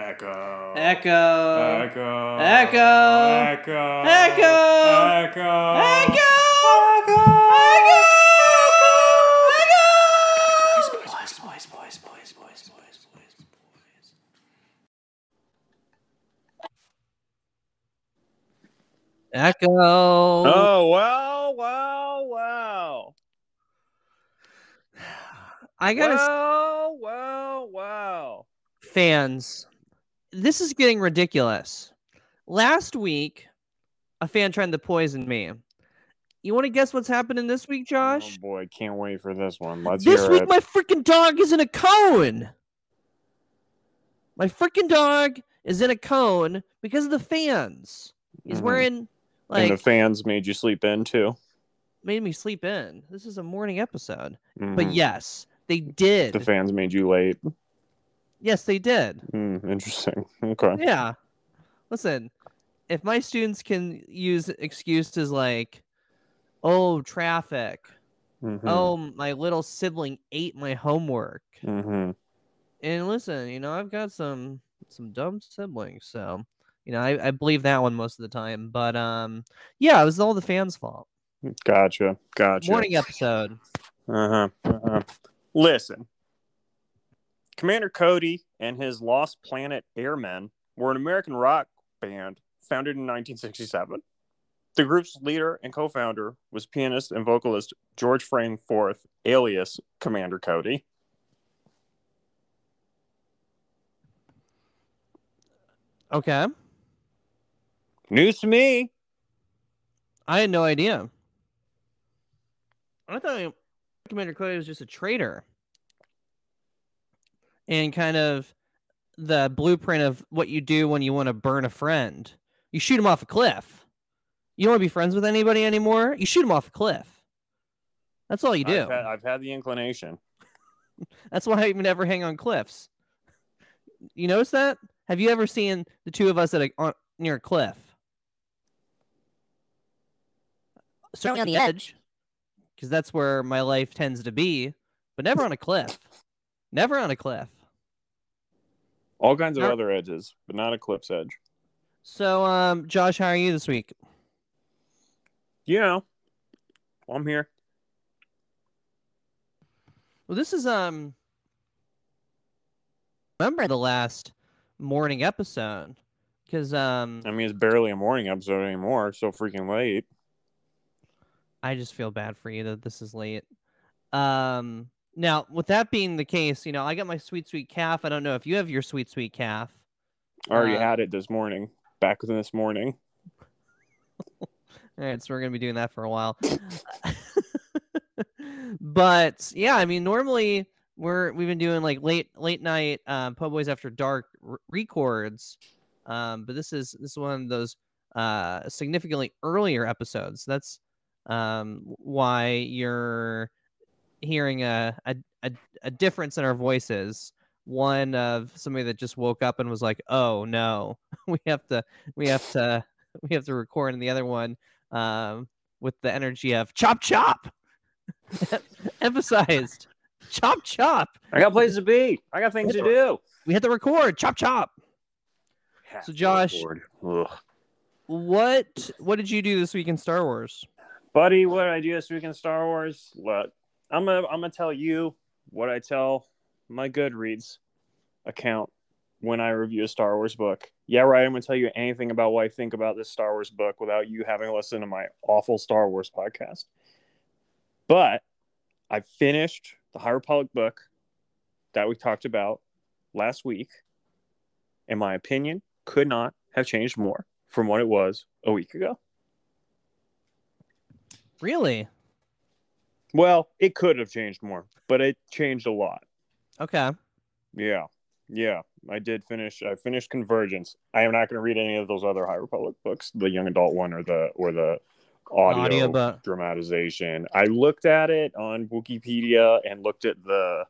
Echo. Echo. Echo. Echo. Echo. Echo. Echo. Boys, boys, boys, boys, boys, boys, boys, boys. Echo. Oh, wow, wow, wow. I gotta s- Wow, wow, wow. fans. This is getting ridiculous. Last week, a fan tried to poison me. You want to guess what's happening this week, Josh? Oh boy, can't wait for this one. Let's this week, it. my freaking dog is in a cone. My freaking dog is in a cone because of the fans. He's Mhm. wearing and like the fans made you sleep in too. made me sleep in. This is a morning episode, but Mhm. yes, they did. the fans made you late. Yes, they did. Mm, interesting. Okay. Yeah. Listen, if my students can use excuses like, "Oh, traffic," Mhm. "Oh, my little sibling ate my homework," Mhm. and listen, you know, I've got some some dumb siblings, so you know, I, I believe that one most of the time. But um, yeah, it was all the fans' fault. Gotcha. Gotcha. Morning episode. Uh-huh. uh-huh. Listen. Commander Cody and his Lost Planet Airmen were an American rock band founded in 1967. The group's leader and co-founder was pianist and vocalist George Frame IV, alias Commander Cody. Okay, News to me. I had no idea. I thought Commander Cody was just a traitor. And kind of the blueprint of what you do when you want to burn a friend. You shoot him off a cliff. You don't want to be friends with anybody anymore? You shoot him off a cliff. That's all you do. I've had, I've had the inclination. That's why I even never hang on cliffs. You notice that? Have you ever seen the two of us at a on, near a cliff? Certainly on the edge, because that's where my life tends to be, but never on a cliff. Never on a cliff. All kinds of other edges, but not Eclipse edge. So, um, Josh, how are you this week? You know, I'm here. Well, this is um. Remember the last morning episode, because um, I mean, it's barely a morning episode anymore. It's so freaking late. I just feel bad for you that this is late. Um, now, with that being the case, you know, I got my sweet sweet calf. I don't know if you have your sweet sweet calf. I already Uh, had it this morning. Back within this morning. All right, so we're gonna be doing that for a while. but yeah, I mean, normally we're we've been doing like late late night um, Po Boys After Dark r- records, um, but this is this is one of those uh, significantly earlier episodes. That's um, why you're hearing a, a a a difference in our voices. One of somebody that just woke up and was like, "Oh no, we have to we have to we have to record," and the other one um, with the energy of chop chop, emphasized chop chop. I got places to be. I got things to do. We had to record chop chop. So, Josh- What what did you do this week in Star Wars? buddy, what did I do this week in Star Wars? Look, I'm gonna I'm gonna tell you what I tell my Goodreads account when I review a Star Wars book. Yeah, right. I'm gonna tell you anything about what I think about this Star Wars book without you having listened to my awful Star Wars podcast. But I finished the High Republic book that we talked about last week. In my opinion, could not have changed more from what it was a week ago. Really? Well, it could have changed more, but it changed a lot. Okay. Yeah. Yeah. I did finish I finished Convergence. I am not going to read any of those other High Republic books, the young adult one or the or the audio, Audiobook. dramatization. I looked at it on Wikipedia and looked at the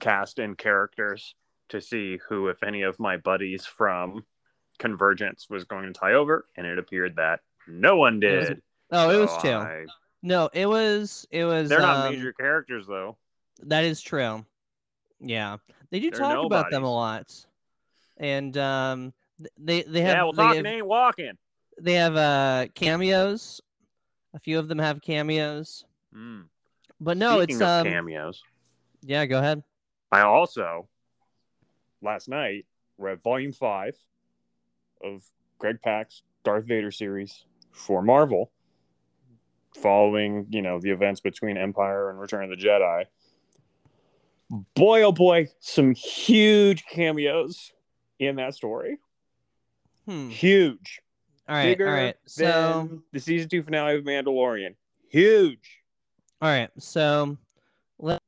cast and characters to see who if any of my buddies from Convergence was going to tie over and it appeared that no one It was- did. Oh, it was So two. I- No, it was it was. they're not um, major characters though. That is true. Yeah, they do They're talk about them a lot. and um, they they have yeah, well, talking have, ain't walking. they have uh cameos. A few of them have cameos, Mm. but no, Speaking it's um cameos. yeah. Go ahead. I also last night read volume five of Greg Pak's Darth Vader series for Marvel, following you know the events between Empire and Return of the Jedi. Boy, oh boy, some huge cameos in that story. Hmm. Huge, All right, bigger all right. So the season two finale of Mandalorian. Huge. all right, so let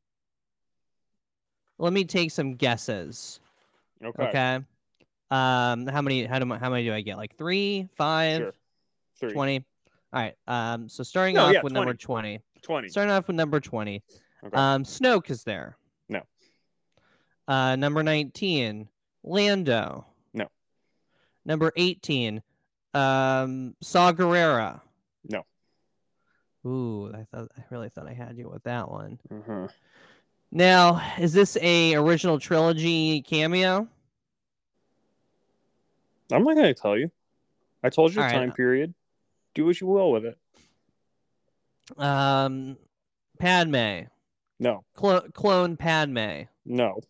let me take some guesses. Okay. Okay. Um, how many? How do how many do I get? Like three, five, Sure. Three. 20? All right. Um, so starting No, off yeah, with number 20. 20. Starting off with number 20. Okay. Um, Snoke is there. No. Uh, number 19, Lando. No. Number 18, um, Saw Gerrera. No. Ooh, I thought I really thought I had you with that one. Mhm. Now, is this a original trilogy cameo? I'm not going to tell you. I told you All the right. time period. Do what you will with it. Um, Padme, No, Clo- clone Padme, no,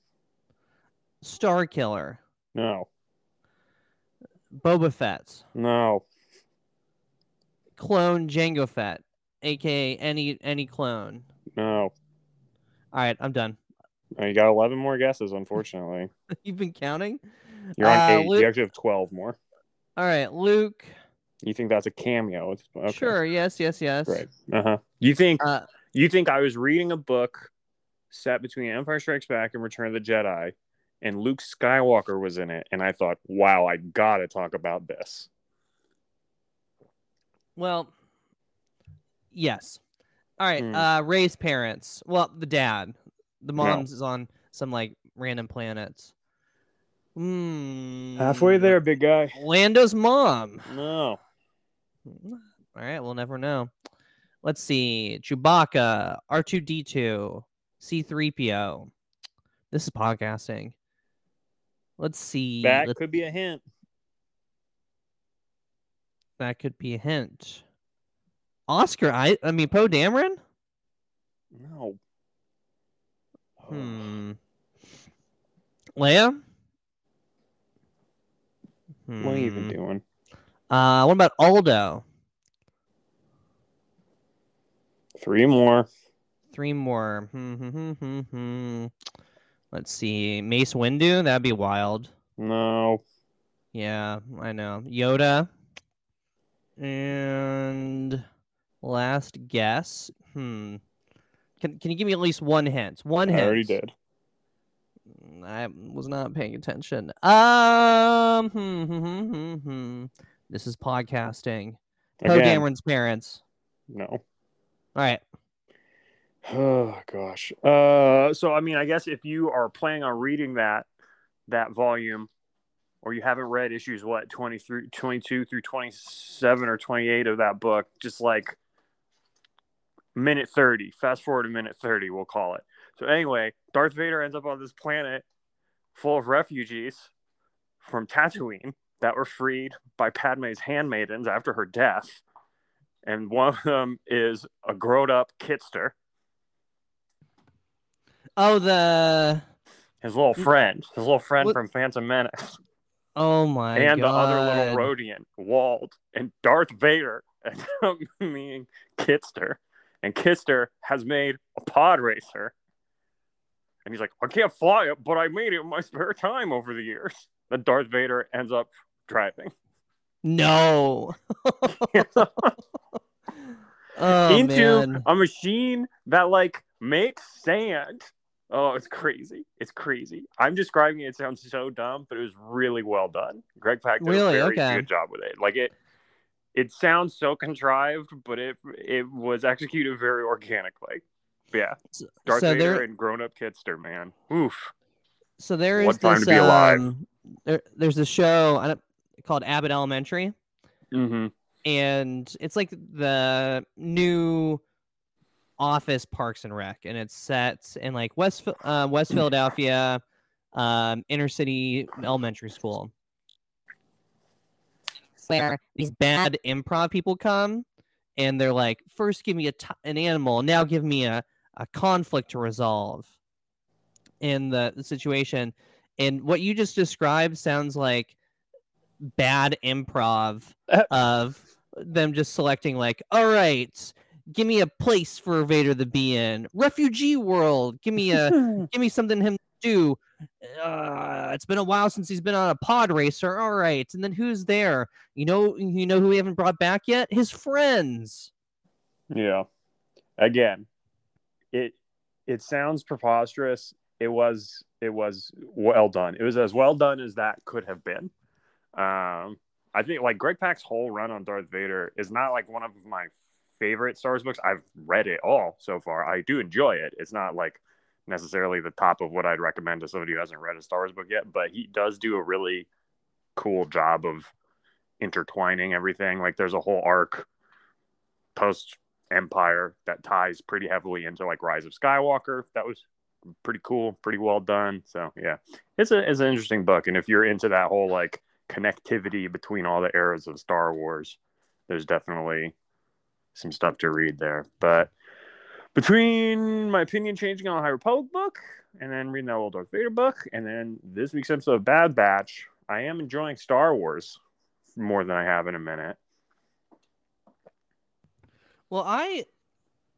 Star Killer, no, Boba Fett, no. clone Jango Fett, aka any any clone. No. All right, I'm done. Uh, You got 11 more guesses, unfortunately. You've been counting. You're on Uh, eight. Luke- You actually have 12 more. All right, Luke. You think that's a cameo? Okay. Sure. Yes. Yes. Yes. Right. Uh huh. You think Uh, you think I was reading a book set between Empire Strikes Back and Return of the Jedi, and Luke Skywalker was in it, and I thought, wow, I gotta talk about this. well. Yes. All right. Hmm. Uh, Rey's parents. Well, the dad. The No. mom's is on some like random planets. Hmm. Halfway there, big guy. Lando's mom. No. All right, we'll never know. Let's see. Chewbacca, R2D2, C3PO. This is podcasting. Let's see. That Let- could be a hint. that could be a hint. Oscar, I I mean Poe Dameron? No. Hmm. Leia? What are you even Hmm. doing? Uh, what about Aldo? Three more. Three more. Hmm, hmm, hmm. Let's see. Mace Windu? That'd be wild. No. Yeah, I know. Yoda. And last guess. Hmm. Can can you give me at least one hint? One hint. I already did. I was not paying attention. Um. Hmm, hmm, hmm, hmm, hmm. This is podcasting. Poe Dameron's parents. no. All right. Oh gosh. Uh, so I mean, I guess if you are planning on reading that that volume, or you haven't read issues what 23, 22 through twenty seven or twenty eight of that book, just like minute thirty. Fast forward to minute thirty, we'll call it. So anyway, Darth Vader ends up on this planet full of refugees from Tatooine that were freed by Padme's handmaidens after her death. And one of them is a grown up Kitster, Oh, the. his little mm. friend, his little friend What- from Phantom Menace, Oh my and god. the other little Rodian, Wald, and Darth Vader up meeting Kitster. And Kitster has made a pod racer. And he's like, I can't fly it, but I made it in my spare time over the years. Then Darth Vader ends up driving No. oh into man. a machine that like makes sand. Oh, it's crazy. It's crazy. I'm describing it. It sounds so dumb, but it was really well done. Greg Pak did Really? a very Okay. good job with it. Like it, it sounds so contrived, but it it was executed very organically. Yeah, Darth so Vader there, and grown up Kitster, man. Oof. so there is What time this. to be alive. um, there, there's a show I don't- called Abbott Elementary, Mm-hmm. and it's like the new Office Parks and Rec, and it's set in like West uh, West Philadelphia, um, inner city elementary school where these bad improv people come and they're like, first give me a t- an animal, now give me a, a conflict to resolve in the, the situation. And what you just described sounds like bad improv of them just selecting like, all right, give me a place for Vader to be in. Refugee world, give me a give me something him to do. Uh, it's been a while since he's been on a pod racer. All right, and then who's there? You know, you know who we haven't brought back yet? His friends. Yeah. Again, it it sounds preposterous. It was it was well done. It was as well done as that could have been. Um, I think like Greg Pak's whole run on Darth Vader is not like one of my favorite Star Wars books. I've read it all so far. I do enjoy it. It's not like necessarily the top of what I'd recommend to somebody who hasn't read a Star Wars book yet, but he does do a really cool job of intertwining everything. Like there's a whole arc post Empire that ties pretty heavily into like Rise of Skywalker. That was pretty cool, pretty well done. So yeah, it's a it's an interesting book, and if you're into that whole like connectivity between all the eras of Star Wars, there's definitely some stuff to read there. But between my opinion changing on a High Republic book and then reading that old Darth Vader book and then this week's episode of Bad Batch, I am enjoying Star Wars more than I have in a minute. Well, I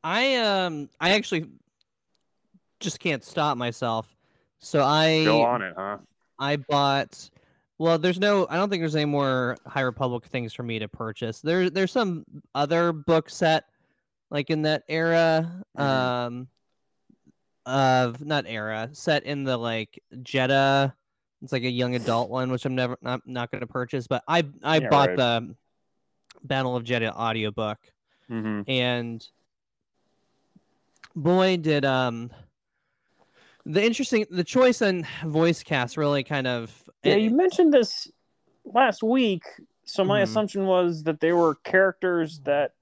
I um I actually just can't stop myself. So I go on it, huh? I bought well, there's no. I don't think there's any more High Republic things for me to purchase. There, there's some other book set, like in that era, mm-hmm. um, of not era set in the like Jedha. It's like a young adult one, which I'm never not not going to purchase. But I I yeah, bought right. the Battle of Jedha audiobook, mm-hmm. and boy did um the interesting the choice in voice cast really kind of yeah it, you mentioned this last week so my mm-hmm. assumption was that they were characters that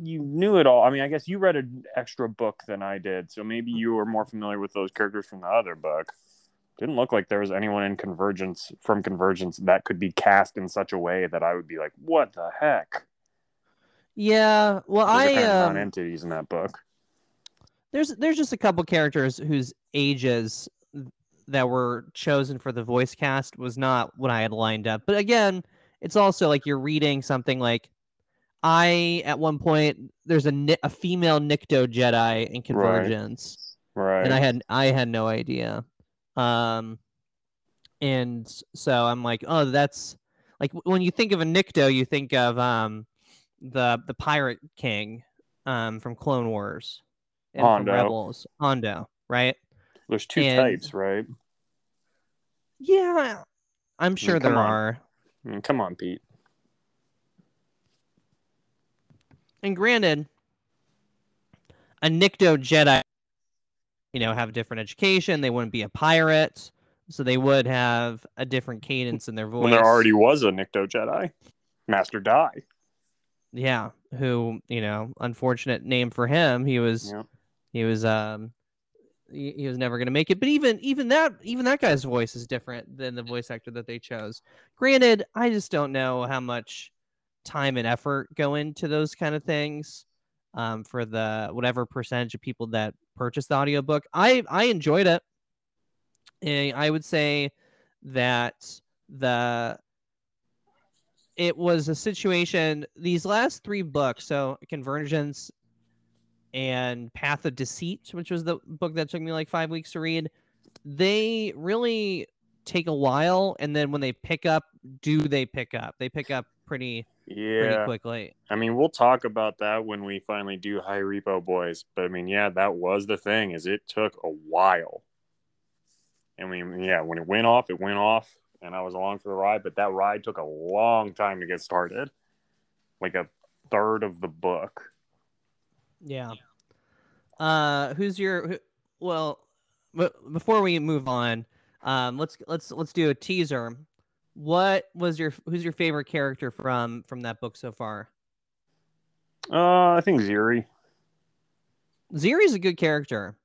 you knew it all. I mean i guess you read an extra book than i did so maybe you were more familiar with those characters from the other book. Didn't look like there was anyone in convergence from convergence that could be cast in such a way that i would be like what the heck? Yeah well those i um, non-entities in that book. there's there's just a couple characters whose ages that were chosen for the voice cast was not what I had lined up. But again, it's also like you're reading something like I at one point there's a a female Nikto Jedi in Convergence, right. right? And I had I had no idea, um, and so I'm like, oh, that's like when you think of a Nikto, you think of um the the Pirate King um from Clone Wars and Hondo. from Rebels. Hondo, right? There's two and, types, right? Yeah, I'm sure I mean, there on. are. I mean, come on, Pete. And granted, a Nikto Jedi, you know, have a different education. They wouldn't be a pirate, so they would have a different cadence in their voice. When there already was a Nikto Jedi, Master Dai. Yeah, who you know, unfortunate name for him. He was yeah. He was um he, was never going to make it. But even even that even that guy's voice is different than the voice actor that they chose. Granted, I just don't know how much time and effort go into those kind of things um, for the whatever percentage of people that purchase the audiobook. I I enjoyed it. And I would say that the it was a situation these last three books so convergence and Path of Deceit, which was the book that took me like five weeks to read, they really take a while. And then when they pick up, do they pick up? They pick up pretty yeah pretty quickly. I mean, we'll talk about that when we finally do High Repo Boys. But I mean, yeah, that was the thing is it took a while. I mean, yeah, when it went off, it went off, and I was along for the ride. But that ride took a long time to get started, like a third of the book. Yeah. Uh, who's your who, well? before we move on, um, let's let's let's do a teaser. What was your who's your favorite character from from that book so far? Uh, I think Ziri. Ziri's a good character.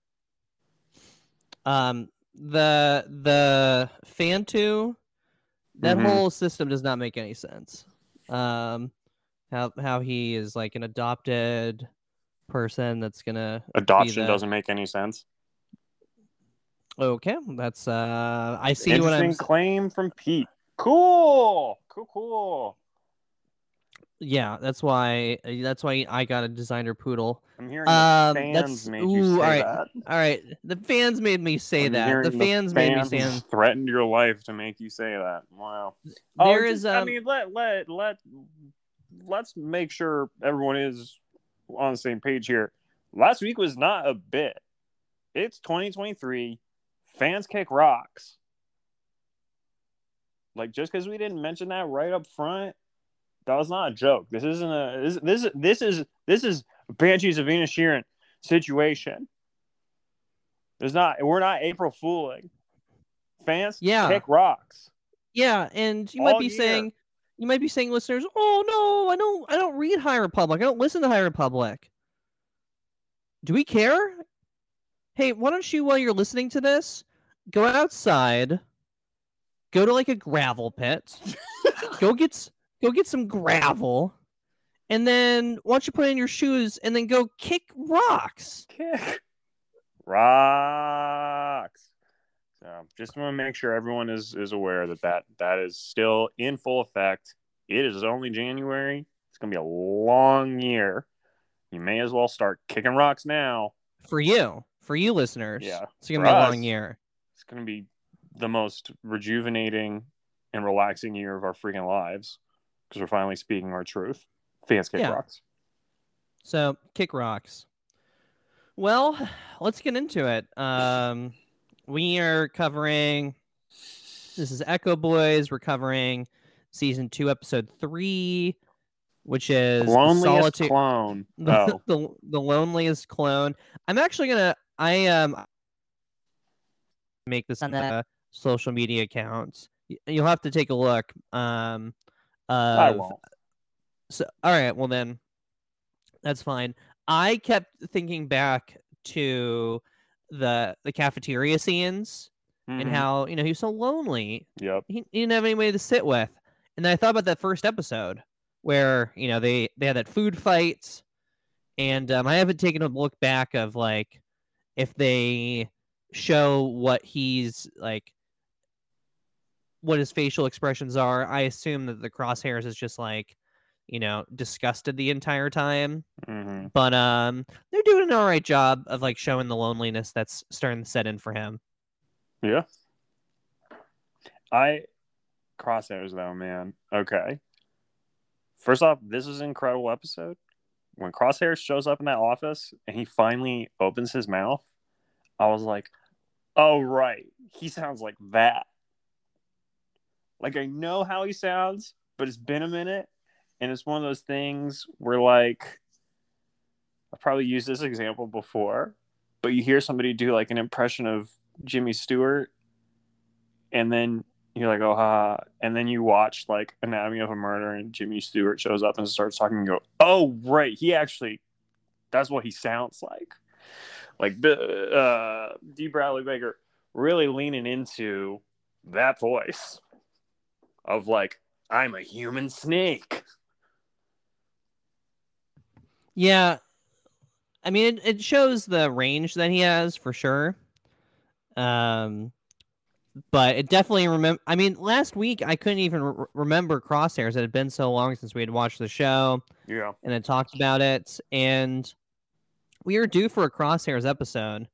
Um, the the Phan-tu, that Mhm. whole system does not make any sense. Um, how how he is like an adopted person that's gonna Adoption doesn't make any sense. okay. That's uh, I see what Interesting I'm. claim from Pete. Cool, cool, cool. Yeah, that's why uh, that's why I got a designer poodle. I'm hearing Um, the fans that's- made you say alright. that. All right, the fans made me say I'm that. The fans made me fans say. threatened your life to make you say that. Wow. Oh, There just- is I um, mean, let let let let's make sure everyone is on the same page here. Last week was not a bit. It's 2023. Fans kick rocks. Like just because we didn't mention that right up front, that was not a joke. This isn't a this this is this is this is Banshees of Inisherin situation. There's not we're not April fooling. Fans Yeah. kick rocks. Yeah, and you might be year. saying, you might be saying, listeners, oh no, I don't, I don't read High Republic. I don't listen to High Republic. Do we care? Hey, why don't you, while you're listening to this, go outside, go to like a gravel pit, go get, go get some gravel, and then why don't you put in your shoes and then go kick rocks? kick rocks. So just want to make sure everyone is is aware that that that is still in full effect. It is only January. It's gonna be a long year. You may as well start kicking rocks now. For you, for you listeners, Yeah, it's gonna for be a long year. It's gonna be the most rejuvenating and relaxing year of our freaking lives because we're finally speaking our truth. Fans kick Yeah. rocks. So kick rocks. Well, let's get into it. Um, we are covering. This is Echo Boys. We're covering season two, episode three, which is the Loneliest solitude. clone. the, Oh, the the loneliest clone. I'm actually gonna. I um make this On into that. a social media account. Y- You'll have to take a look. Um, I of won't. so all right, well then that's fine. I kept thinking back to the the cafeteria scenes and Mhm. how you know he was so lonely. Yep. He, he didn't have anybody to sit with. And then I thought about that first episode where you know they they had that food fight, and um, I haven't taken a look back of like if they show what he's like what his facial expressions are. I assume that the crosshairs is just like you know disgusted the entire time hmm but um they're doing an all right job of like showing the loneliness that's starting to set in for him Yeah. I crosshairs though, man. Okay. First off, this is an incredible episode. When Crosshairs shows up in that office and he finally opens his mouth, I was like, "Oh right, he sounds like that." Like I know how he sounds, but it's been a minute, and it's one of those things where like I've probably used this example before, but you hear somebody do like an impression of Jimmy Stewart, and then you're like, oh, ha, ha," and then you watch like Anatomy of a Murder, and Jimmy Stewart shows up and starts talking, and go, oh, right, he actually, that's what he sounds like. Like, uh, D. Bradley Baker really leaning into that voice of like, I'm a human snake. Yeah, I mean, it, it shows the range that he has for sure. Um, but it definitely remember. I mean, last week I couldn't even re- remember Crosshairs. It had been so long since we had watched the show Yeah. and had talked about it, and we were due for a Crosshairs episode,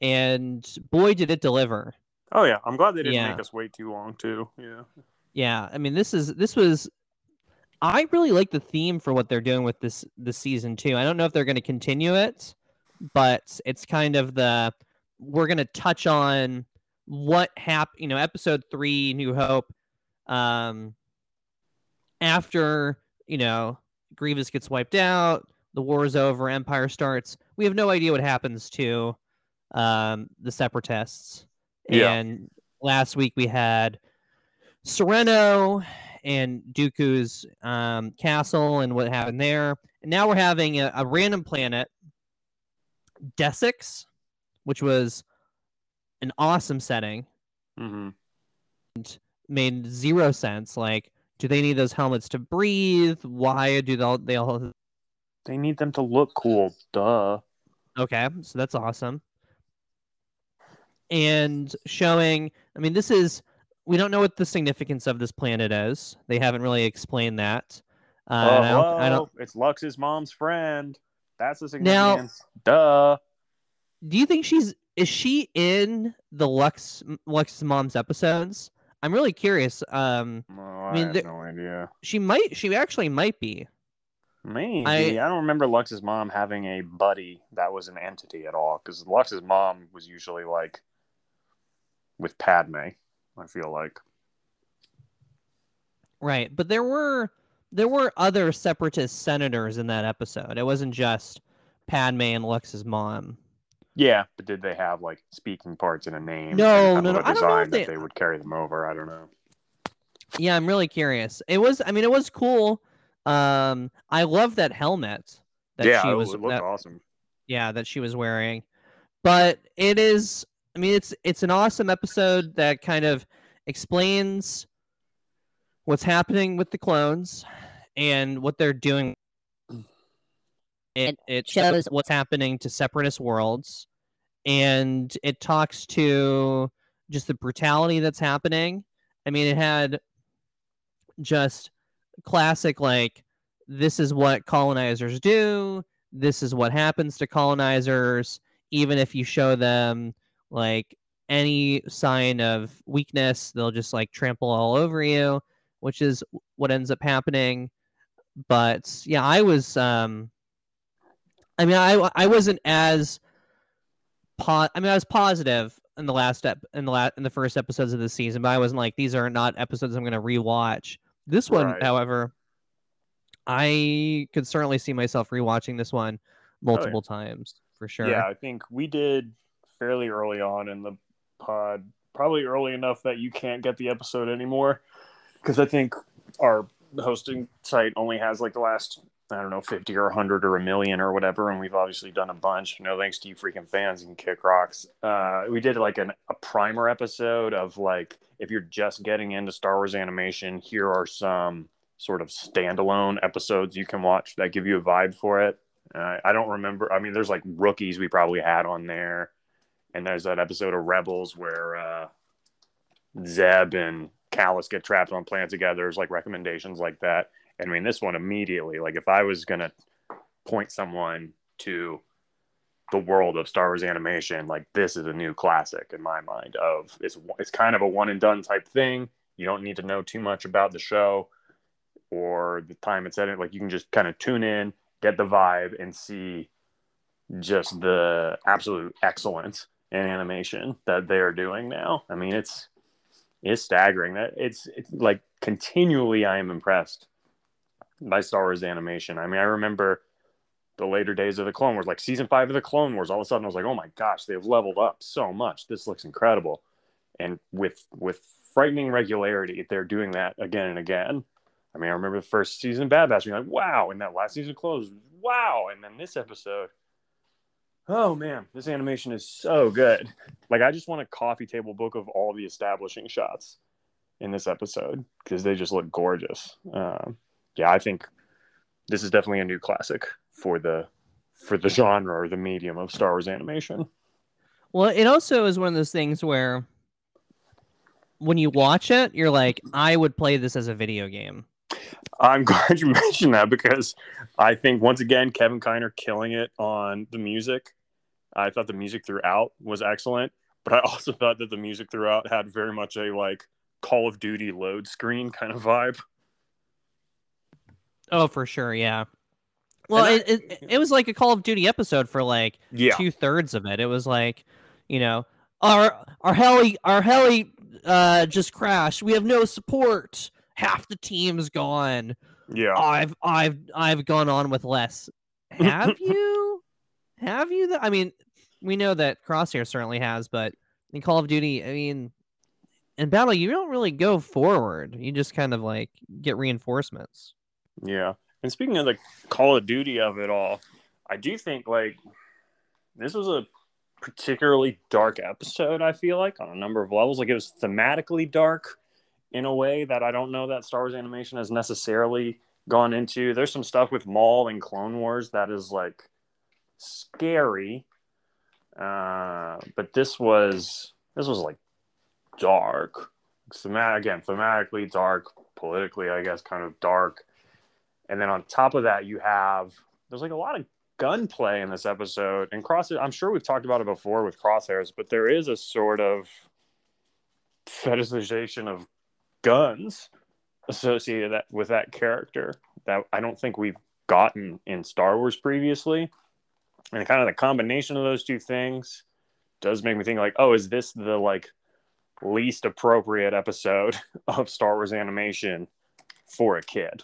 and boy, did it deliver! Oh yeah, I'm glad they didn't Yeah. make us wait too long too. Yeah. Yeah, I mean, this is this was. I really like the theme for what they're doing with this this season too. I don't know if they're going to continue it, but it's kind of the we're going to touch on what happened. You know, episode three, New Hope. Um, after you know Grievous gets wiped out, the war is over, Empire starts. We have no idea what happens to um, the Separatists. Yeah. And last week we had Sereno and Dooku's um, castle and what happened there. And now we're having a, a random planet, Desix, which was an awesome setting. Mm-hmm. And made zero sense. Like, do they need those helmets to breathe? Why do they all, they all They need them to look cool. Duh. Okay, so that's awesome. And showing, I mean, this is, we don't know what the significance of this planet is. They haven't really explained that. Uh, oh, I don't, I don't, it's Lux's mom's friend. That's the significance. Now-. Duh. do you think she's, is she in the Lux, Lux's mom's episodes? I'm really curious. Um, Oh, I, mean, have no idea. she might, she actually might be. Maybe. I- I, don't remember Lux's mom having a buddy that was an entity at all. Because Lux's mom was usually like with Padme, I feel like. Right, but there were there were other separatist senators in that episode. It wasn't just Padme and Lux's mom. Yeah, but did they have like speaking parts in a name? No, no, no, I don't know if they- they would carry them over. I don't know. Yeah, I'm really curious. It was I mean it was cool. Um I love that helmet that yeah, she it, was it looked that- awesome. yeah, that she was wearing. But it is I mean it's it's an awesome episode that kind of explains what's happening with the clones and what they're doing. It it shows what's happening to separatist worlds and it talks to just the brutality that's happening. I mean it had just classic like this is what colonizers do this is what happens to colonizers even if you show them like any sign of weakness they'll just like trample all over you which is what ends up happening. But yeah i was um i mean i i wasn't as po- i mean i was positive in the last step in the last in the first episodes of the season but i wasn't like these are not episodes i'm going to rewatch. This one Right. however i could certainly see myself rewatching this one multiple times for sure. Yeah, I think we did fairly early on in the pod, probably early enough that you can't get the episode anymore. Because I think our hosting site only has like the last, I don't know, 50 or 100 or a million or whatever. And we've obviously done a bunch. No thanks to you freaking fans and kick rocks. Uh, we did like an, a primer episode of like, if you're just getting into Star Wars animation, here are some sort of standalone episodes you can watch that give you a vibe for it. Uh, I don't remember. I mean, there's like rookies we probably had on there, and there's that episode of Rebels where uh, Zeb and Kallus get trapped on planet together. There's like recommendations like that. And I mean, this one immediately, like if I was gonna point someone to the world of Star Wars animation, like this is a new classic in my mind. Of it's it's kind of a one and done type thing. You don't need to know too much about the show or the time it's in. Like you can just kind of tune in, get the vibe, and see just the absolute excellence in animation that they're doing now. I mean, it's it's staggering. That it's it's like continually I am impressed by Star Wars animation. I mean, I remember the later days of the Clone Wars, like season five of the Clone Wars. All of a sudden, I was like, oh my gosh, they've leveled up so much. This looks incredible, and with with frightening regularity, they're doing that again and again. I mean, I remember the first season Bad Batch being like, wow, and that last season closed, wow, and then this episode, oh man, this animation is so good. Like, I just want a coffee table book of all the establishing shots in this episode because they just look gorgeous. Um, yeah, I think this is definitely a new classic for the for the genre or the medium of Star Wars animation. Well, it also is one of those things where when you watch it, you're like, I would play this as a video game. I'm glad you mentioned that because I think once again Kevin Kiner killing it on the music. I thought the music throughout was excellent, but I also thought that the music throughout had very much a like Call of Duty load screen kind of vibe. Oh, for sure, yeah. Well, I- it, it it was like a Call of Duty episode for like Yeah, two thirds of it. It was like, you know, our our heli our heli uh just crashed. We have no support. Half the team's gone. yeah. I've I've I've gone on with less. Have you? Have you? Th- I mean, we know that Crosshair certainly has, but in Call of Duty, I mean, in battle, you don't really go forward. You just kind of like get reinforcements. Yeah. And speaking of the Call of Duty of it all, I do think like this was a particularly dark episode. I feel like on a number of levels, like it was thematically dark in a way that I don't know that Star Wars animation has necessarily gone into. There's some stuff with Maul and Clone Wars that is like scary, uh, but this was this was like dark. Again, thematically dark, politically, I guess, kind of dark. And then on top of that, you have there's like a lot of gunplay in this episode. And Cross, I'm sure we've talked about it before with Crosshairs, but there is a sort of fetishization of guns associated that, with that character that I don't think we've gotten in Star Wars previously. And kind of the combination of those two things does make me think like, oh, is this the like least appropriate episode of Star Wars animation for a kid?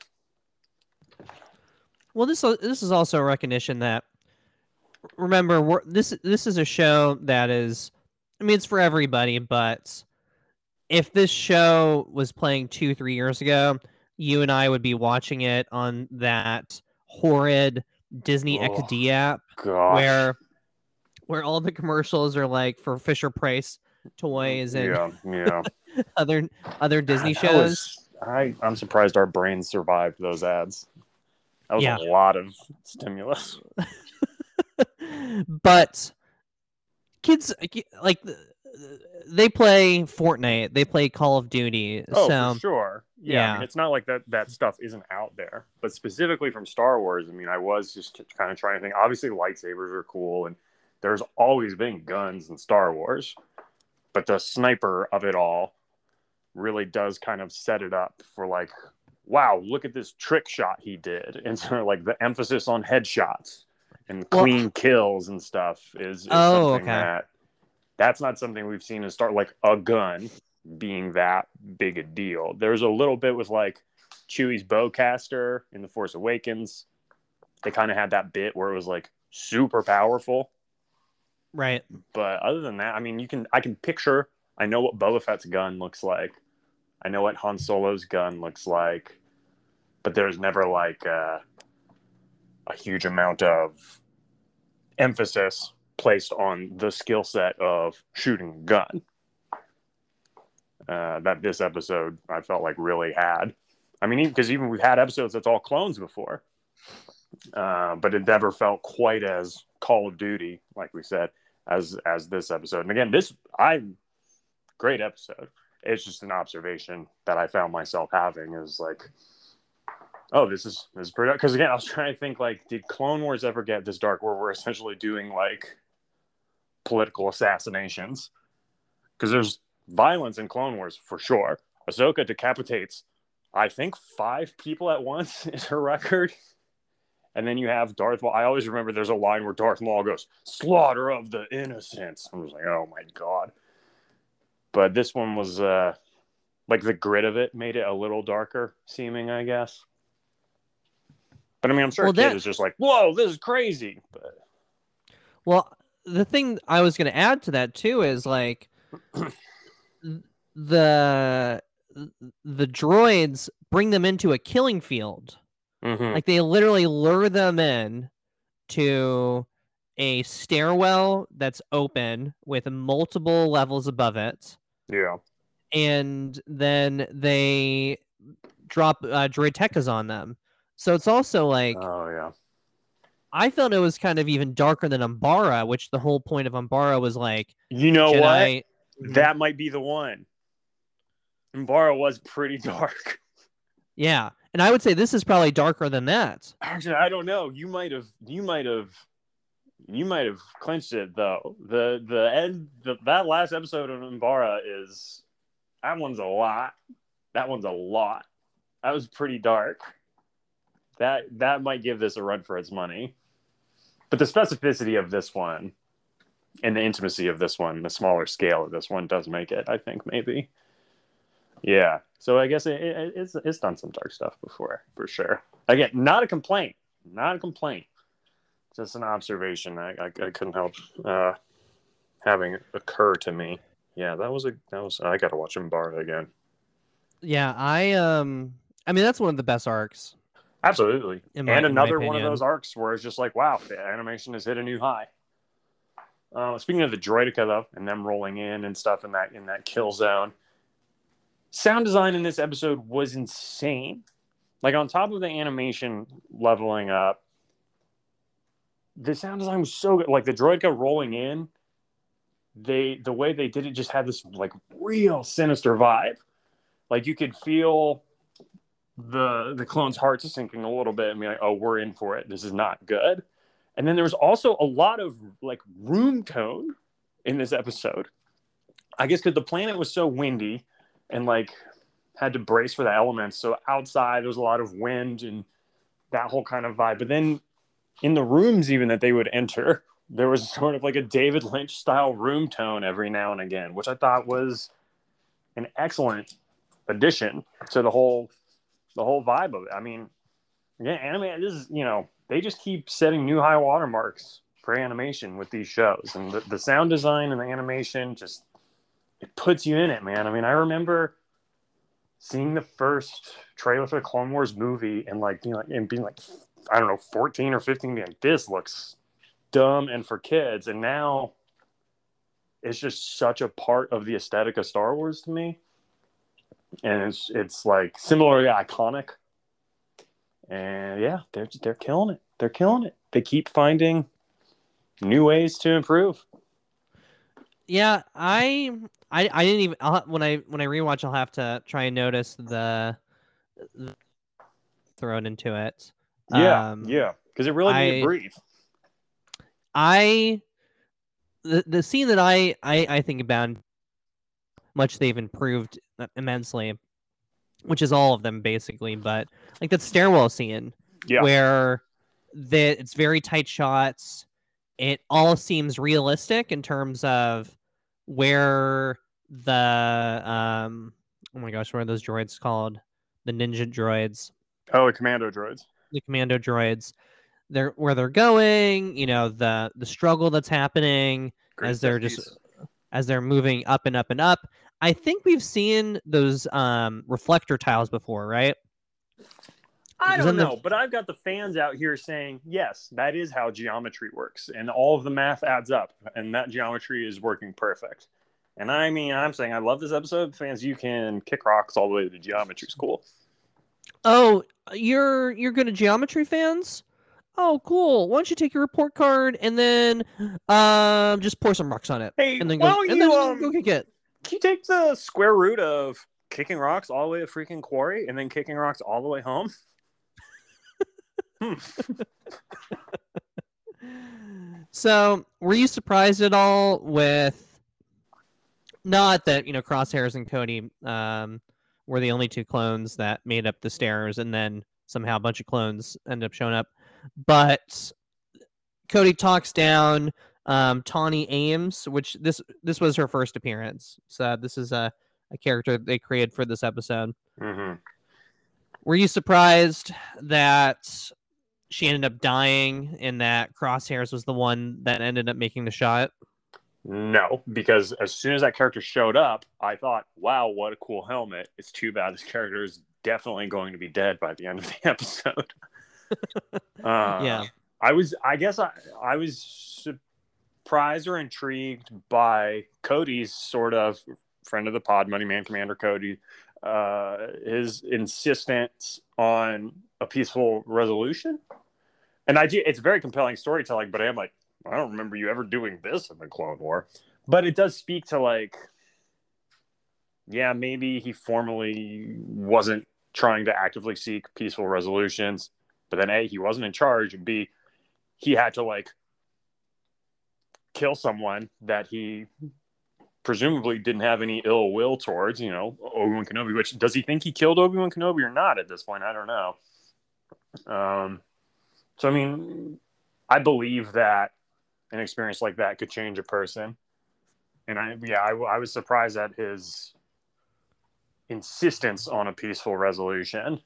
Well, this this is also a recognition that remember this this is a show that is, I mean, it's for everybody, but if this show was playing two three years ago, you and I would be watching it on that horrid Disney oh, XD app gosh. where where all the commercials are like for Fisher Price toys and yeah, yeah. other other Disney shows. Was, I I'm surprised our brains survived those ads. That was yeah. a lot of stimulus. but kids like they play Fortnite, they play Call of Duty. Oh, so, for sure. Yeah, yeah. I mean, it's not like that that stuff isn't out there. But specifically from Star Wars, I mean, I was just kind of trying to think. Obviously, lightsabers are cool, and there's always been guns in Star Wars, but the sniper of it all really does kind of set it up for like wow, look at this trick shot he did. And sort of like the emphasis on headshots and clean well, kills and stuff is, is oh, something okay. that that's not something we've seen in start like a gun being that big a deal. There's a little bit with like Chewie's bowcaster in The Force Awakens. They kind of had that bit where it was like super powerful. Right. But other than that, I mean, you can I can picture I know what Boba Fett's gun looks like. I know what Han Solo's gun looks like but there's never like uh, a huge amount of emphasis placed on the skill set of shooting a gun. Uh, that this episode I felt like really had. I mean, because even we've had episodes that's all clones before, uh, but it never felt quite as Call of Duty, like we said, as as this episode. And again, this I great episode. It's just an observation that I found myself having is like oh, this is this is pretty. Because again, I was trying to think like, did Clone Wars ever get this dark where we're essentially doing like political assassinations? Because there's violence in Clone Wars for sure. Ahsoka decapitates, I think, five people at once is her record. And then you have Darth Maul. I always remember there's a line where Darth Maul goes, "Slaughter of the innocents." I was like, "Oh my god!" But this one was uh, like the grit of it made it a little darker seeming, I guess. But I mean, I'm sure well, a kid that... is just like, "Whoa, this is crazy." But well, the thing I was going to add to that too is like the the droids bring them into a killing field. Mm-hmm. Like they literally lure them in to a stairwell that's open with multiple levels above it. Yeah. And then they drop uh, droidekas on them. So it's also like, oh yeah, I felt it was kind of even darker than Umbara, which the whole point of Umbara was like, you know what, mm-hmm. that might be the one. Umbara was pretty dark. Yeah, and I would say this is probably darker than that. Actually, I don't know. You might have, you might have, you might have clinched it though. The the end, the, that last episode of Umbara is that one's a lot. That one's a lot. That was pretty dark that that might give this a run for its money. But the specificity of this one and the intimacy of this one, the smaller scale of this one, does make it. I think maybe. Yeah. So I guess it, it, it's it's done some dark stuff before for sure. Again, not a complaint. Not a complaint. Just an observation. I I, I couldn't help uh, having occur to me. Yeah, that was a that was. I got to watch Umbara again. Yeah, I um. I mean, that's one of the best arcs Absolutely. My, and another one of those arcs where it's just like, wow, the animation has hit a new high. Uh, speaking of the droideka though, and them rolling in and stuff in that in that kill zone, sound design in this episode was insane. Like on top of the animation leveling up, the sound design was so good. Like the droideka rolling in, they the way they did it just had this like real sinister vibe. Like you could feel the the clone's hearts sinking a little bit and be like, oh, we're in for it. This is not good. And then there was also a lot of like room tone in this episode. I guess because the planet was so windy and like had to brace for the elements. So outside there was a lot of wind and that whole kind of vibe. But then in the rooms even that they would enter, there was sort of like a David Lynch style room tone every now and again, which I thought was an excellent addition to the whole the whole vibe of it. I mean, yeah, anime this is you know they just keep setting new high watermarks for animation with these shows, and the, the sound design and the animation just it puts you in it, man. I mean, I remember seeing the first trailer for the Clone Wars movie and like being like and being like I don't know 14 or 15 being like this looks dumb and for kids and now it's just such a part of the aesthetic of Star Wars to me and it's it's like similarly iconic. And yeah, they're they're killing it. They're killing it. They keep finding new ways to improve. Yeah, I I I didn't even I'll, when I when I rewatch, I'll have to try and notice the, the thrown into it. Yeah, um, yeah, because it really made I, breathe. I the the scene that I I I think about much they've improved immensely, which is all of them basically. But like that stairwell scene, yeah. where that it's very tight shots. It all seems realistic in terms of where the um oh my gosh, what are those droids called? The ninja droids. Oh, the commando droids. The commando droids. They're where they're going, you know, the the struggle that's happening Great as they're just as they're moving up and up and up. I think we've seen those um, reflector tiles before, right? I don't know, the... but I've got the fans out here saying, yes, that is how geometry works. And all of the math adds up, and that geometry is working perfect. And I mean, I'm saying I love this episode. Fans, you can kick rocks all the way to geometry school. Oh, you're you're good at geometry fans? Oh, cool. Why don't you take your report card and then um just pour some rocks on it? Hey, and then go, and you, then um, go kick it can you take the square root of kicking rocks all the way to freaking quarry and then kicking rocks all the way home? hmm. so, were you surprised at all with not that you know Crosshairs and Cody um, were the only two clones that made up the stairs, and then somehow a bunch of clones end up showing up, but Cody talks down um, Tawni Ames, which this this was her first appearance. So this is a, a character they created for this episode. Mm-hmm. Were you surprised that she ended up dying and that Crosshairs was the one that ended up making the shot? No, because as soon as that character showed up, I thought, wow, what a cool helmet. It's too bad this character is definitely going to be dead by the end of the episode. uh, yeah. I was, I guess I, I was surprised or intrigued by Cody's sort of friend of the pod, Money Man Commander Cody, uh, his insistence on a peaceful resolution. And I it's very compelling storytelling, but I'm like, I don't remember you ever doing this in the Clone War. But it does speak to like, yeah, maybe he formally wasn't trying to actively seek peaceful resolutions, but then A, he wasn't in charge, and B, he had to like kill someone that he presumably didn't have any ill will towards, you know, Obi Wan Kenobi. Which does he think he killed Obi Wan Kenobi or not at this point? I don't know. Um, so I mean, I believe that an experience like that could change a person, and I yeah, I, I was surprised at his insistence on a peaceful resolution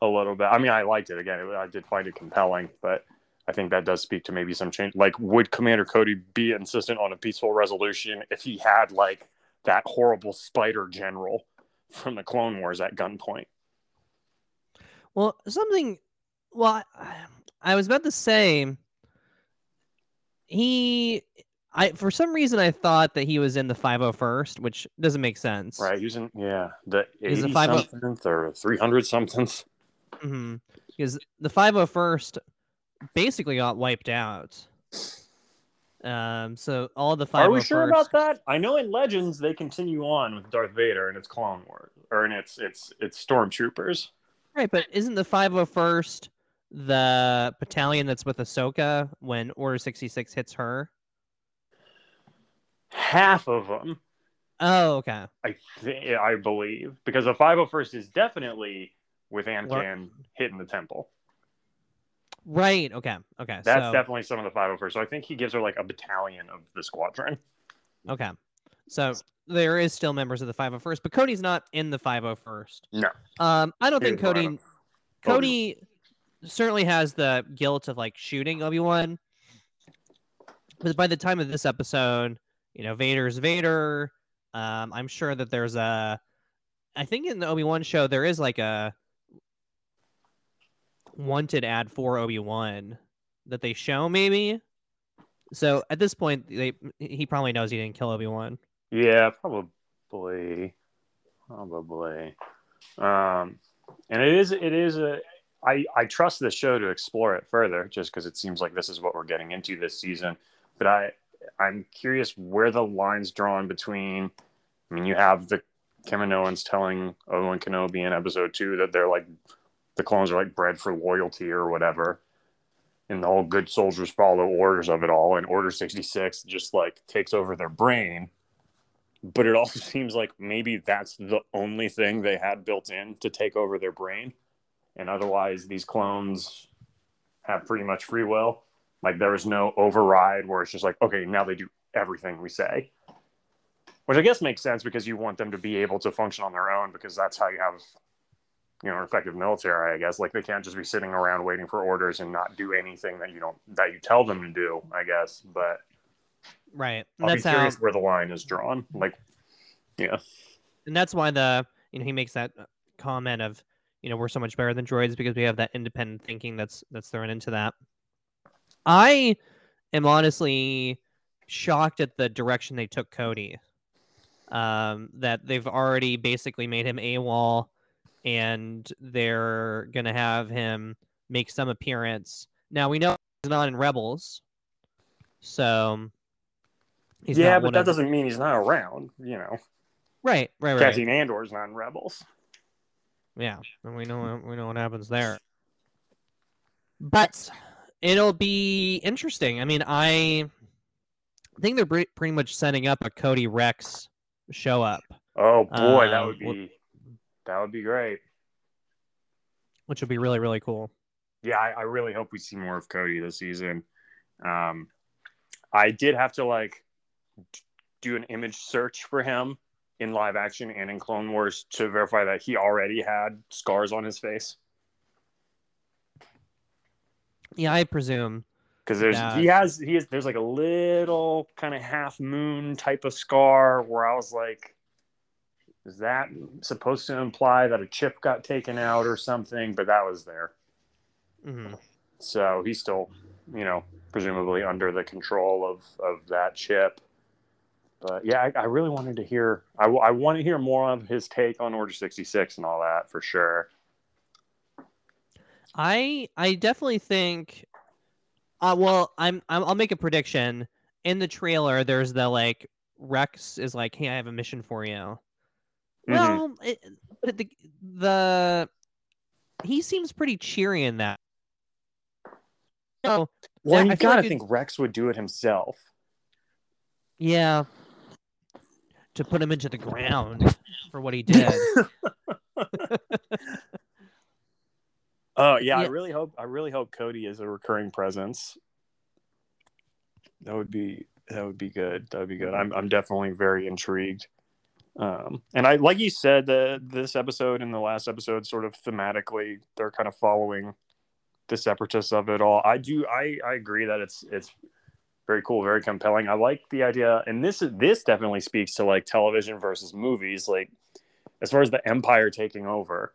a little bit. I mean, I liked it again. I did find it compelling, but I think that does speak to maybe some change. Like, would Commander Cody be insistent on a peaceful resolution if he had like that horrible spider general from the Clone Wars at gunpoint? Well, something. Well, I, I was about to say he I for some reason I thought that he was in the 501st, which doesn't make sense. Right, using yeah the Is the eighty something or three hundred something. hmm Because the 501st basically got wiped out. Um, so all the 501st. Are we sure about that? I know in Legends they continue on with Darth Vader and its Clone Wars, or in its its its stormtroopers. Right, but isn't the 501st the battalion that's with Ahsoka when Order 66 hits her? Half of them, Oh, okay. I th- I believe, because the five hundred first is definitely with Anakin hitting the temple. Right. Okay. Okay. That's so, definitely some of the five hundred first. So I think he gives her like a battalion of the squadron. Okay. So there is still members of the 501st, but Cody's not in the 501st. No. Um, I don't think is one of Cody. Cody certainly has the guilt of like shooting Obi Wan, but by the time of this episode, you know Vader's Vader. Um, I'm sure that there's a. I think in the Obi Wan show there is like a wanted ad for Obi Wan that they show maybe. So at this point, they he probably knows he didn't kill Obi Wan. Yeah, probably, probably. Um, and it is it is a. I I trust the show to explore it further, just because it seems like this is what we're getting into this season. But I I'm curious where the lines drawn between. I mean, you have the Kaminoans telling Obi Wan Kenobi in Episode Two that they're like the clones are like bred for loyalty or whatever. And the whole good soldiers follow orders of it all, and Order 66 just like takes over their brain. But it also seems like maybe that's the only thing they had built in to take over their brain. And otherwise these clones have pretty much free will. Like there is no override where it's just like okay now they do everything we say. Which i guess makes sense because you want them to be able to function on their own because that's how you have you know effective military i guess. Like they can't just be sitting around waiting for orders and not do anything that you don't that you tell them to do i guess. But Right. And i'll that's be how. curious where the line is drawn. Like yeah. And that's why the you know he makes that comment of you know we're so much better than droids because we have that independent thinking that's that's thrown into that. I am honestly shocked at the direction they took cody. Um that they've already basically made him AWOL and they're gonna have him make some appearance now we know he's not in rebels so he's yeah, but that of- doesn't mean he's not around. You know, right right right Cassian Andor's not in Rebels. Yeah, and we know we know what happens there. But it'll be interesting. I mean, I think they're pretty much setting up a Cody Rex show up, Oh boy, that Uh, would be that would be great. which would be really really cool. Yeah, I, I really hope we see more of Cody this season. Um, I did have to like do an image search for him in live action and in Clone Wars to verify that he already had scars on his face. Yeah, I presume. because there's Yeah. he has he has there's like a little kind of half moon type of scar where I was like, is that supposed to imply that a chip got taken out or something? But that was there, hmm so he's still, you know, presumably under the control of of that chip. But yeah, I, I really wanted to hear. I, I want to hear more of his take on Order sixty six and all that for sure. I I definitely think. Uh, well, I'm, I'm I'll make a prediction. In the trailer, there's the like Rex is like, "Hey, I have a mission for you." Mhm. Well, it, but the the he seems pretty cheery in that. Oh, Well, I you gotta it- think Rex would do it himself. yeah. To put him into the ground for what he did. Oh yeah, I really hope I really hope Cody is a recurring presence. That would be that would be good. That would be good. I'm I'm definitely very intrigued. Um, and I like you said the this episode and the last episode sort of thematically they're kind of following the separatists of it all. I do I I agree that it's it's very cool, very compelling. I like the idea, and this is this definitely speaks to like television versus movies. Like as far as the empire taking over,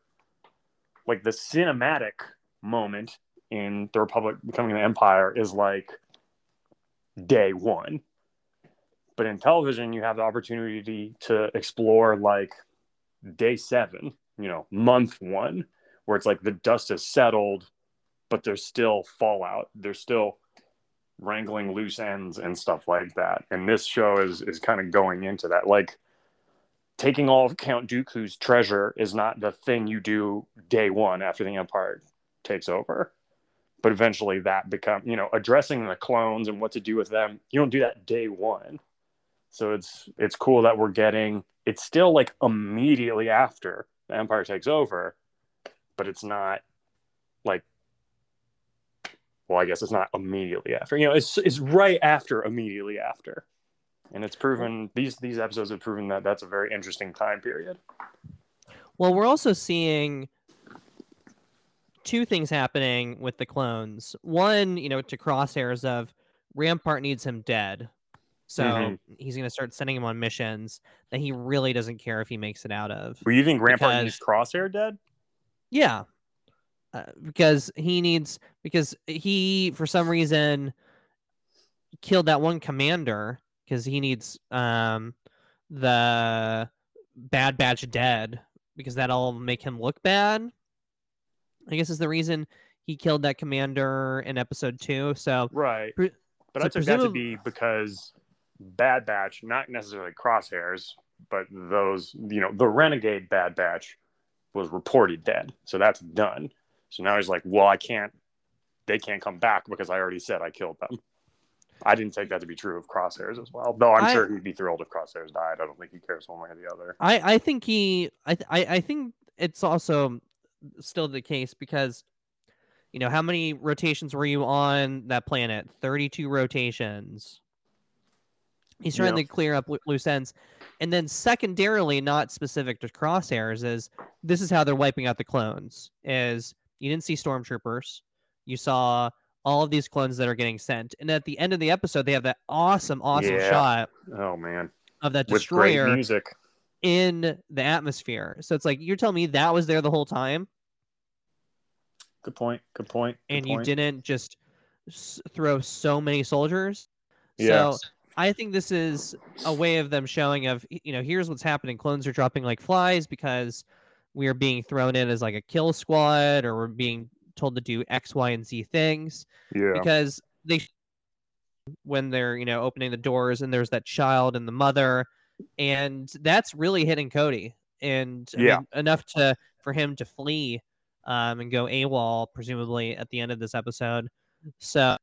like the cinematic moment in the Republic becoming an empire is like day one. But in television, you have the opportunity to explore like day seven, you know, month one, where it's like the dust has settled, but there's still fallout. There's still wrangling loose ends and stuff like that. And this show is is kind of going into that. Like taking all of Count Dooku's treasure is not the thing you do day one after the Empire takes over. But eventually that become, you know, addressing the clones and what to do with them. You don't do that day one. So it's it's cool that we're getting it's still like immediately after the Empire takes over, but it's not like well, I guess it's not immediately after. You know, it's it's right after immediately after. And it's proven these these episodes have proven that that's a very interesting time period. Well, we're also seeing two things happening with the clones. One, you know, to crosshairs of Rampart needs him dead. So Mhm. he's going to start sending him on missions that he really doesn't care if he makes it out of. Well, you think Rampart needs Because- Crosshair dead? Yeah. Uh, because he needs because he for some reason killed that one commander because he needs um the bad batch dead because that'll make him look bad. I guess is the reason he killed that commander in episode 2. So Right. But so I took that to be because Bad Batch, not necessarily crosshairs, but those, you know, the renegade Bad Batch was reported dead. So that's done. So now he's like, well, I can't, they can't come back because I already said I killed them. I didn't take that to be true of crosshairs as well, though I'm I- sure he'd be thrilled if crosshairs died. I don't think he cares one way or the other. I I think he I th- I I think it's also still the case because you know how many rotations were you on that planet? Thirty two rotations. He's trying Yeah. to clear up loose ends, and then secondarily, not specific to crosshairs, is this is how they're wiping out the clones. Is you didn't see stormtroopers, you saw all of these clones that are getting sent, and at the end of the episode, they have that awesome, awesome Yeah. shot Oh, man. of that With great destroyer music. in the atmosphere. So it's like you're telling me that was there the whole time, Good point. Good point. Good and you point. didn't just s- throw so many soldiers. Yeah. So I think this is a way of them showing of you know here's what's happening. Clones are dropping like flies because we are being thrown in as like a kill squad, or we're being told to do X, Y, and Z things yeah. because they when they're you know opening the doors and there's that child and the mother and that's really hitting cody and I mean, enough to for him to flee um, and go AWOL presumably at the end of this episode so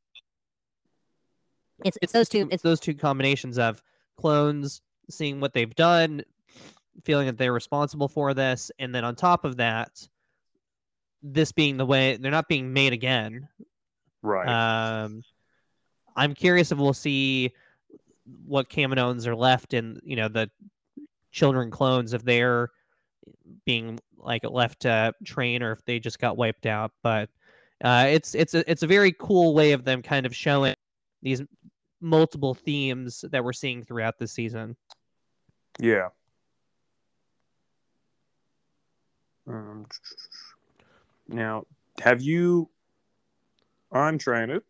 it's it's those two it's those two combinations of clones seeing what they've done feeling that they're responsible for this and then on top of that this being the way they're not being made again right. um, I'm curious if we'll see what Kaminoans are left in, you know, the children clones if they're being like left to train or if they just got wiped out. But uh, it's it's a it's a very cool way of them kind of showing these multiple themes that we're seeing throughout the season. Yeah. Um, now, have you? I'm trying to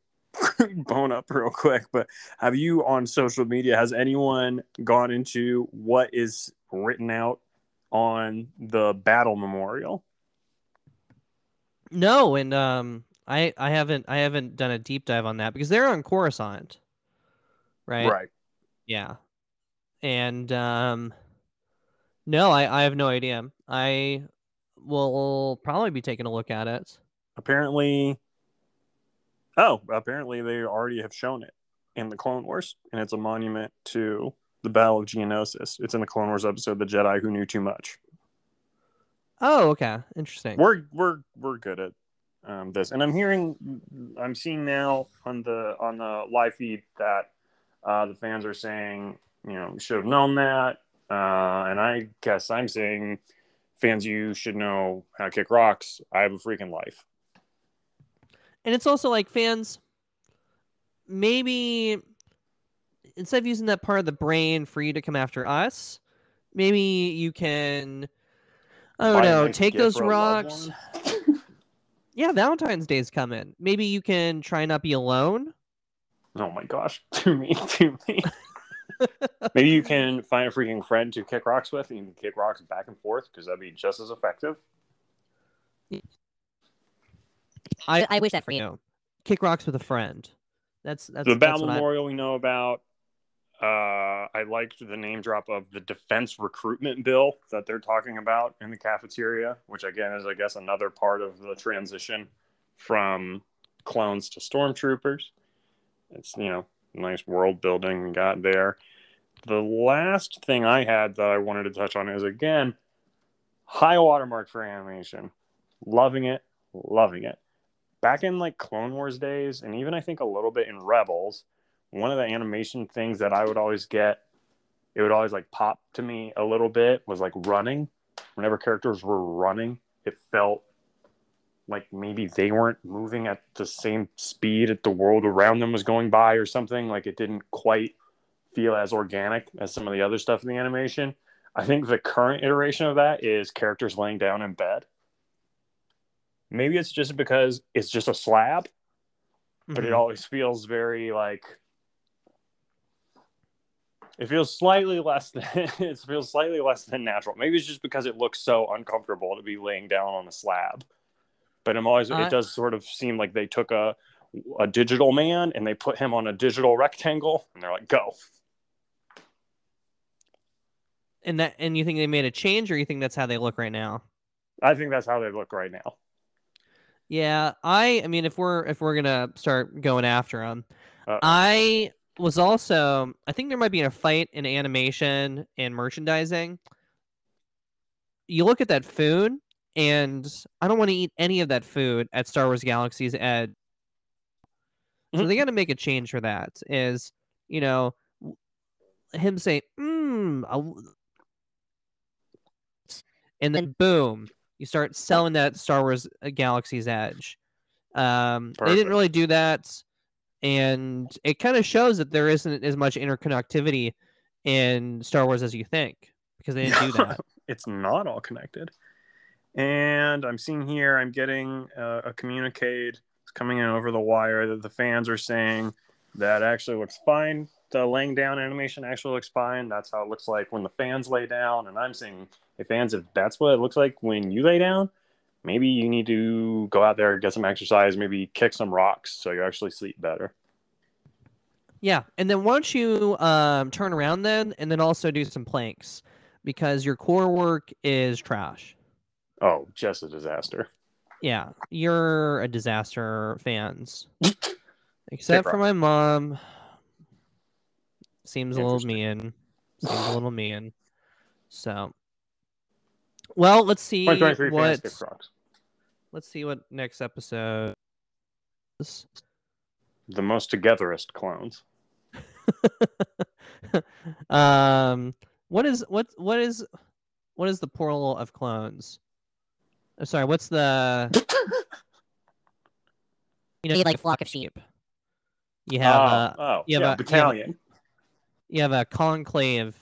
bone up real quick, but have you on social media? Has anyone gone into what is written out on the battle memorial? No, and um, I I haven't I haven't done a deep dive on that because they're on Coruscant, right? Right. Yeah. And um no, I, I have no idea. I will probably be taking a look at it. Apparently, oh, apparently they already have shown it in the Clone Wars, and it's a monument to the Battle of Geonosis. It's in the Clone Wars episode, "The Jedi Who Knew Too Much." Oh, okay. Interesting. we're we're we're good at um, this, and I'm hearing, I'm seeing now on the on the live feed that uh, the fans are saying, you know, should have known that, uh, and I guess I'm saying, fans, you should know how to kick rocks. I have a freaking life. And it's also like fans maybe instead of using that part of the brain for you to come after us, maybe you can I don't know, take those for a loved rocks. Yeah, Valentine's Day's coming. Maybe you can try not be alone. Oh my gosh, too mean to me. Maybe you can find a freaking friend to kick rocks with, and you can kick rocks back and forth because that'd be just as effective. I, I wish that for you. you know, kick rocks with a friend. That's that's the that's Battle what I- Memorial we know about. Uh, I liked the name drop of the defense recruitment bill that they're talking about in the cafeteria, which again is, I guess, another part of the transition from clones to stormtroopers. It's you know nice world building got there. The last thing I had that I wanted to touch on is again high watermark for animation. Loving it, loving it. Back in like Clone Wars days, and even I think a little bit in Rebels, one of the animation things that I would always get, it would always like pop to me a little bit was like running. Whenever characters were running, it felt like maybe they weren't moving at the same speed that the world around them was going by or something. Like it didn't quite feel as organic as some of the other stuff in the animation. I think the current iteration of that is characters laying down in bed. Maybe it's just because it's just a slab, but it Mhm. always feels very like it feels slightly less than it feels slightly less than natural. Maybe it's just because it looks so uncomfortable to be laying down on a slab. But I'm always I- it uh, does sort of seem like they took a a digital man and they put him on a digital rectangle and they're like go. and that and you think they made a change, or you think that's how they look right now? I think that's how they look right now. Yeah, I I mean if we're if we're gonna start going after them, Uh-oh. I was also I think there might be a fight in animation and merchandising. You look at that food, and I don't want to eat any of that food at Star Wars Galaxy's Edge. So Mhm. they got to make a change for that. Is you know him say mmm, and then boom, you start selling that Star Wars uh, Galaxy's Edge. Um, they didn't really do that, and it kind of shows that there isn't as much interconnectivity in Star Wars as you think because they didn't do that. it's not all connected. And I'm seeing here, I'm getting a communicate. It's coming in over the wire that the fans are saying that actually looks fine. The laying down animation actually looks fine. That's how it looks like when the fans lay down. And I'm saying, hey, fans, if that's what it looks like when you lay down, maybe you need to go out there, get some exercise, maybe kick some rocks so you actually sleep better. Yeah, and then don't you um, turn around then, and then also do some planks because your core work is trash. Oh, just a disaster. Yeah, you're a disaster, fans. Except for my mom. Seems a little mean. Seems a little mean. So, well, let's see what let's see what next episode. is. The most togetherest clones. um, what is what what is what is the plural of clones? Uh, sorry, what's the you know Be like a flock of sheep. You have oh, a oh, you have yeah, a- you have battalion. you have a conclave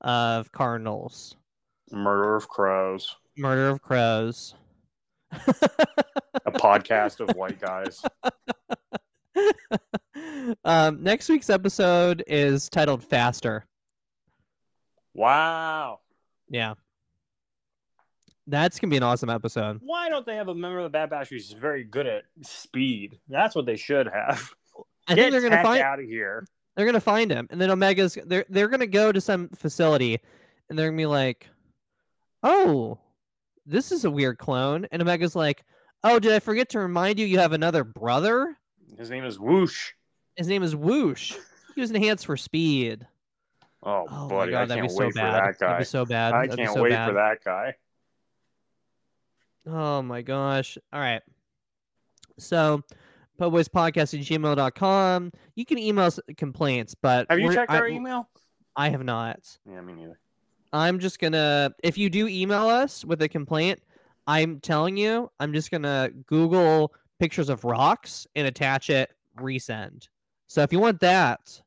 of cardinals, Murder of crows. murder of crows. A podcast of white guys. um, next week's episode is titled "Faster." Wow. Yeah, that's gonna be an awesome episode. Why don't they have a member of the Bad Batch who's very good at speed? That's what they should have. I Get think they're gonna find out of here. they're gonna find him, and then Omega's they're they're gonna go to some facility, and they're gonna be like, "Oh, this is a weird clone," and Omega's like, "Oh, did I forget to remind you? You have another brother. His name is Whoosh. His name is Whoosh. He was enhanced for speed." Oh, Oh buddy, my god, I that'd can't be so wait for bad. that That'd guy. be so bad. I That'd can't so wait bad. for that guy. Oh my gosh. All right. So, podcast at gmail.com. You can email us complaints, but Have you checked I, our email? I have not. Yeah, me neither. I'm just gonna if you do email us with a complaint, I'm telling you, I'm just gonna Google pictures of rocks and attach it, resend. So if you want that,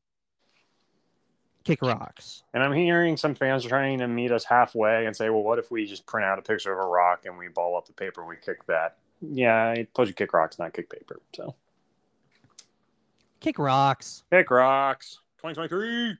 kick rocks. And I'm hearing some fans are trying to meet us halfway and say, well, what if we just print out a picture of a rock and we ball up the paper and we kick that? Yeah, I told you kick rocks, not kick paper. So Kick rocks. kick rocks. 2023.